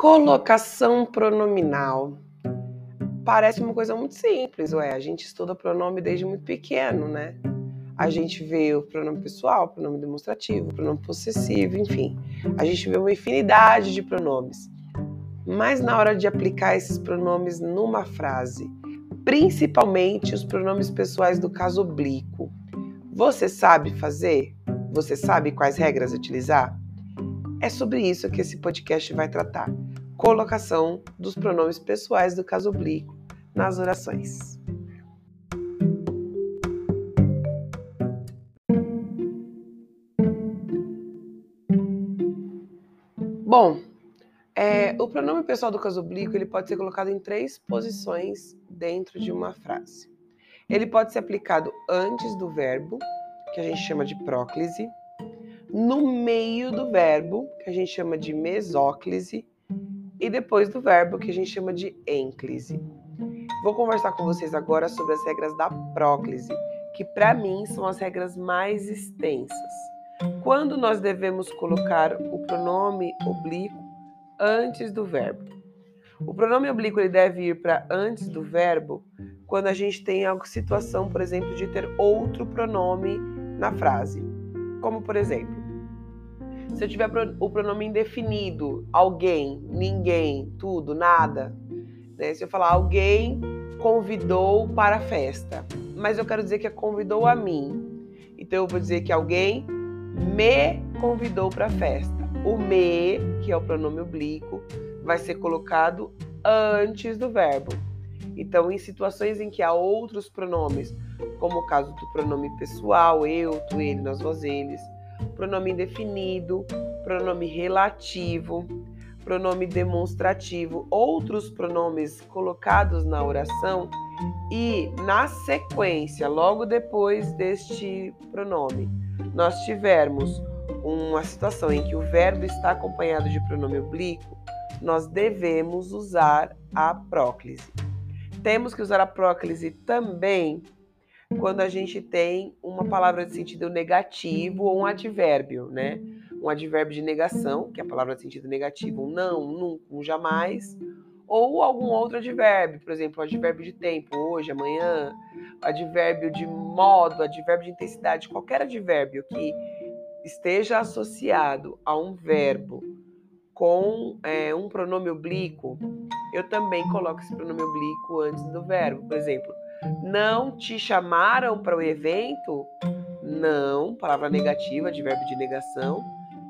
Colocação pronominal. Parece uma coisa muito simples, ué. A gente estuda pronome desde muito pequeno, né? A gente vê o pronome pessoal, o pronome demonstrativo, o pronome possessivo, enfim. A gente vê uma infinidade de pronomes. Mas na hora de aplicar esses pronomes numa frase, principalmente os pronomes pessoais do caso oblíquo, você sabe fazer? Você sabe quais regras utilizar? É sobre isso que esse podcast vai tratar colocação dos pronomes pessoais do caso oblíquo nas orações. Bom, é, o pronome pessoal do caso oblíquo ele pode ser colocado em três posições dentro de uma frase. Ele pode ser aplicado antes do verbo, que a gente chama de próclise, no meio do verbo, que a gente chama de mesóclise, e depois do verbo, que a gente chama de ênclise. Vou conversar com vocês agora sobre as regras da próclise, que para mim são as regras mais extensas. Quando nós devemos colocar o pronome oblíquo antes do verbo? O pronome oblíquo ele deve ir para antes do verbo quando a gente tem a situação, por exemplo, de ter outro pronome na frase. Como, por exemplo, se eu tiver o pronome indefinido, alguém, ninguém, tudo, nada, né? Se eu falar alguém convidou para a festa, mas eu quero dizer que convidou a mim. Então eu vou dizer que alguém me convidou para a festa. O me, que é o pronome oblíquo, vai ser colocado antes do verbo. Então, em situações em que há outros pronomes, como o caso do pronome pessoal, eu, tu, ele, nós, vós, eles, pronome indefinido, pronome relativo, pronome demonstrativo, outros pronomes colocados na oração e na sequência, logo depois deste pronome, nós tivermos uma situação em que o verbo está acompanhado de pronome oblíquo, nós devemos usar a próclise. Temos que usar a próclise também quando a gente tem uma palavra de sentido negativo ou um advérbio, né? Um advérbio de negação, que é a palavra de sentido negativo, um não, um nunca, um jamais, ou algum outro advérbio, por exemplo, advérbio de tempo, hoje, amanhã, advérbio de modo, advérbio de intensidade, qualquer advérbio que esteja associado a um verbo com é, um pronome oblíquo, eu também coloco esse pronome oblíquo antes do verbo. Por exemplo, não te chamaram para o evento? Não, palavra negativa, de verbo de negação.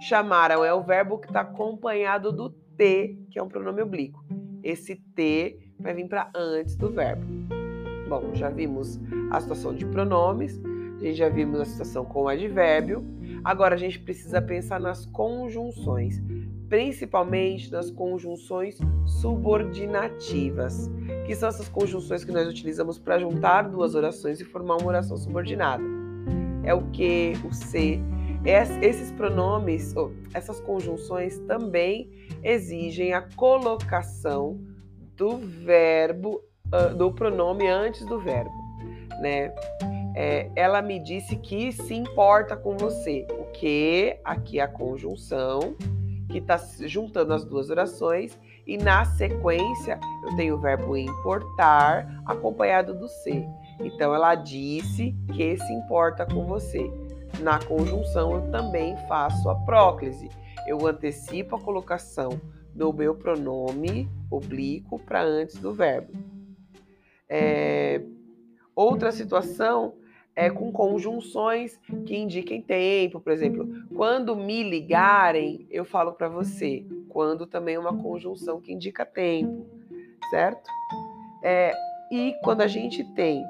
Chamaram é o verbo que está acompanhado do T, que é um pronome oblíquo. Esse T vai vir para antes do verbo. Bom, já vimos a situação de pronomes, a gente já vimos a situação com o advérbio. Agora a gente precisa pensar nas conjunções principalmente nas conjunções subordinativas, que são essas conjunções que nós utilizamos para juntar duas orações e formar uma oração subordinada. É o que, o se. Esses pronomes, essas conjunções também exigem a colocação do verbo, do pronome antes do verbo, né? É, ela me disse que se importa com você. O que aqui é a conjunção que está juntando as duas orações, e na sequência eu tenho o verbo importar acompanhado do se. Então ela disse que se importa com você. Na conjunção eu também faço a próclise. Eu antecipo a colocação do meu pronome oblíquo para antes do verbo. É... Outra situação é, com conjunções que indiquem tempo, por exemplo, quando me ligarem, eu falo para você. Quando também é uma conjunção que indica tempo, certo? É, e quando a gente tem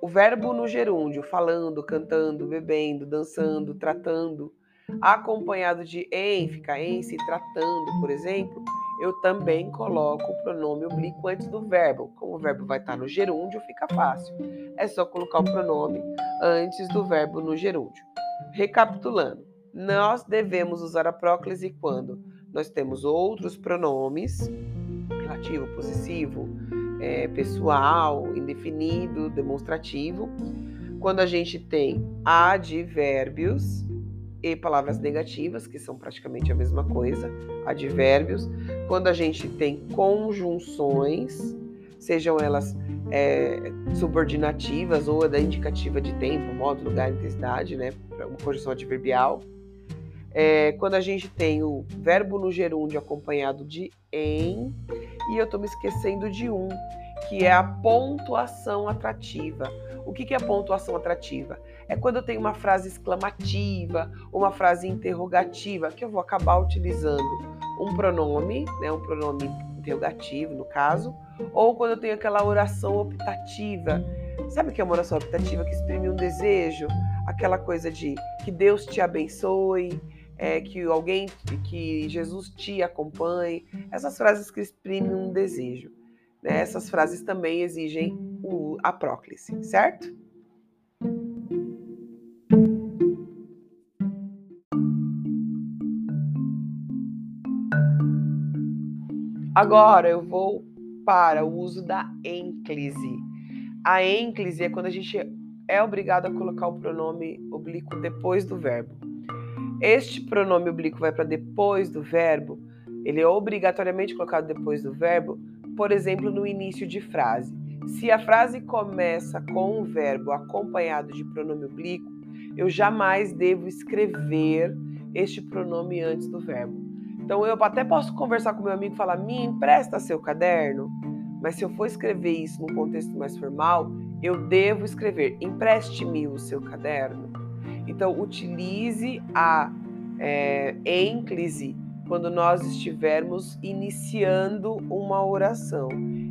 o verbo no gerúndio, falando, cantando, bebendo, dançando, tratando, acompanhado de em, fica em, se tratando, por exemplo, eu também coloco o pronome oblíquo antes do verbo. Como o verbo vai estar no gerúndio, fica fácil. É só colocar o pronome antes do verbo no gerúndio. Recapitulando, nós devemos usar a próclise quando nós temos outros pronomes, relativo, possessivo, é, pessoal, indefinido, demonstrativo. Quando a gente tem advérbios e palavras negativas, que são praticamente a mesma coisa, advérbios. Quando a gente tem conjunções, sejam elas é, subordinativas ou da indicativa de tempo, modo, lugar, intensidade, né? Uma conjunção adverbial. É, quando a gente tem o verbo no gerúndio acompanhado de em, e eu estou me esquecendo de um, que é a pontuação atrativa. O que, é pontuação atrativa? É quando eu tenho uma frase exclamativa, uma frase interrogativa, que eu vou acabar utilizando um pronome, né, um pronome interrogativo, no caso, ou quando eu tenho aquela oração optativa. Sabe o que é uma oração optativa que exprime um desejo? Aquela coisa de que Deus te abençoe, é, que alguém, que Jesus te acompanhe. Essas frases que exprimem um desejo. Né? Essas frases também exigem o, a próclise, certo? Agora eu vou para o uso da ênclise. A ênclise é quando a gente é obrigado a colocar o pronome oblíquo depois do verbo. Este pronome oblíquo vai para depois do verbo, ele é obrigatoriamente colocado depois do verbo, por exemplo, no início de frase. Se a frase começa com um verbo acompanhado de pronome oblíquo, eu jamais devo escrever este pronome antes do verbo. Então eu até posso conversar com meu amigo e falar: "Me empresta seu caderno?" Mas se eu for escrever isso num contexto mais formal, eu devo escrever: "Empreste-me o seu caderno." Então utilize a é, ênclise quando nós estivermos iniciando uma oração,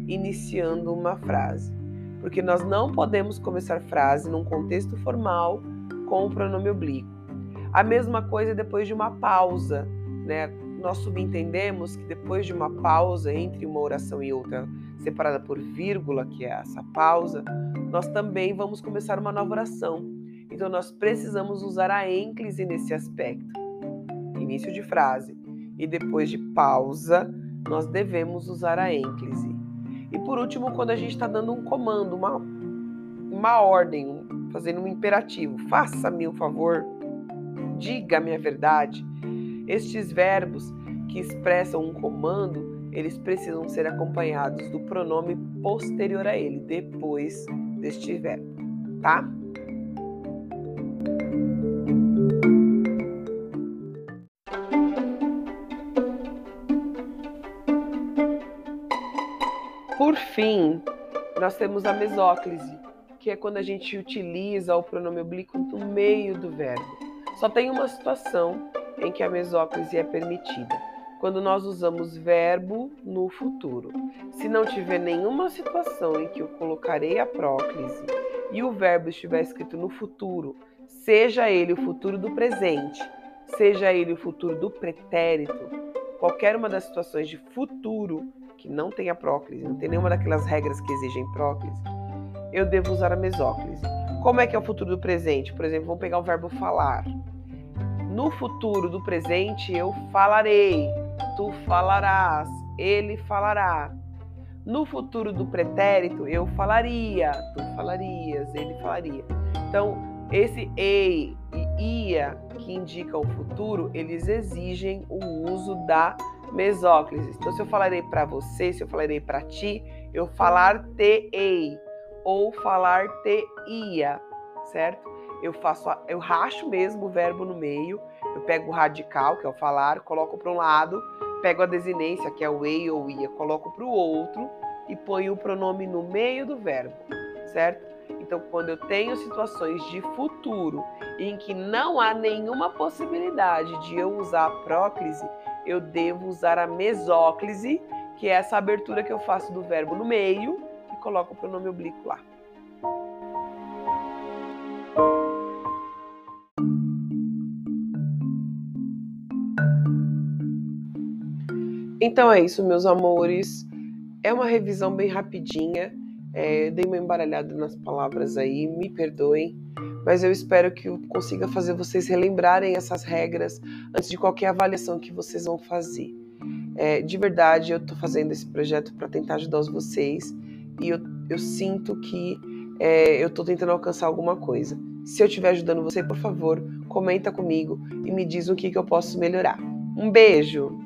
iniciando uma frase. Porque nós não podemos começar frase num contexto formal com o pronome oblíquo. A mesma coisa depois de uma pausa, né? nós subentendemos que depois de uma pausa entre uma oração e outra, separada por vírgula, que é essa pausa, nós também vamos começar uma nova oração. Então nós precisamos usar a ênclise nesse aspecto. Início de frase e depois de pausa, nós devemos usar a ênclise. E por último, quando a gente está dando um comando, uma, uma ordem, fazendo um imperativo, faça-me um favor, diga-me a verdade estes verbos que expressam um comando, eles precisam ser acompanhados do pronome posterior a ele, depois deste verbo, tá? Fim, nós temos a mesóclise, que é quando a gente utiliza o pronome oblíquo no meio do verbo. Só tem uma situação em que a mesóclise é permitida, quando nós usamos verbo no futuro. Se não tiver nenhuma situação em que eu colocarei a próclise e o verbo estiver escrito no futuro, seja ele o futuro do presente, seja ele o futuro do pretérito, qualquer uma das situações de futuro que não tenha próclise, não tem nenhuma daquelas regras que exigem próclise, eu devo usar a mesóclise. Como é que é o futuro do presente? Por exemplo, vamos pegar o verbo falar. No futuro do presente eu falarei, tu falarás, ele falará. No futuro do pretérito eu falaria, tu falarias, ele falaria. Então, esse ei e ia que indicam o futuro, eles exigem o uso da mesóclise. Então, se eu falarei para você, se eu falarei para ti, eu falar-te-ei ou falar-te-ia, certo? eu faço, eu racho mesmo o verbo no meio, eu pego o radical, que é o falar, coloco para um lado, pego a desinência, que é o ei ou ia, coloco para o outro e ponho o pronome no meio do verbo, certo? Então, quando eu tenho situações de futuro em que não há nenhuma possibilidade de eu usar a próclise, eu devo usar a mesóclise, que é essa abertura que eu faço do verbo no meio e coloco o pronome oblíquo lá. Então é isso, meus amores. É uma revisão bem rapidinha. É, dei uma embaralhada nas palavras aí, me perdoem, mas eu espero que eu consiga fazer vocês relembrarem essas regras antes de qualquer avaliação que vocês vão fazer. É, de verdade, eu estou fazendo esse projeto para tentar ajudar vocês e eu, eu sinto que é, eu estou tentando alcançar alguma coisa. Se eu estiver ajudando você, por favor, comenta comigo e me diz o que, que eu posso melhorar. Um beijo!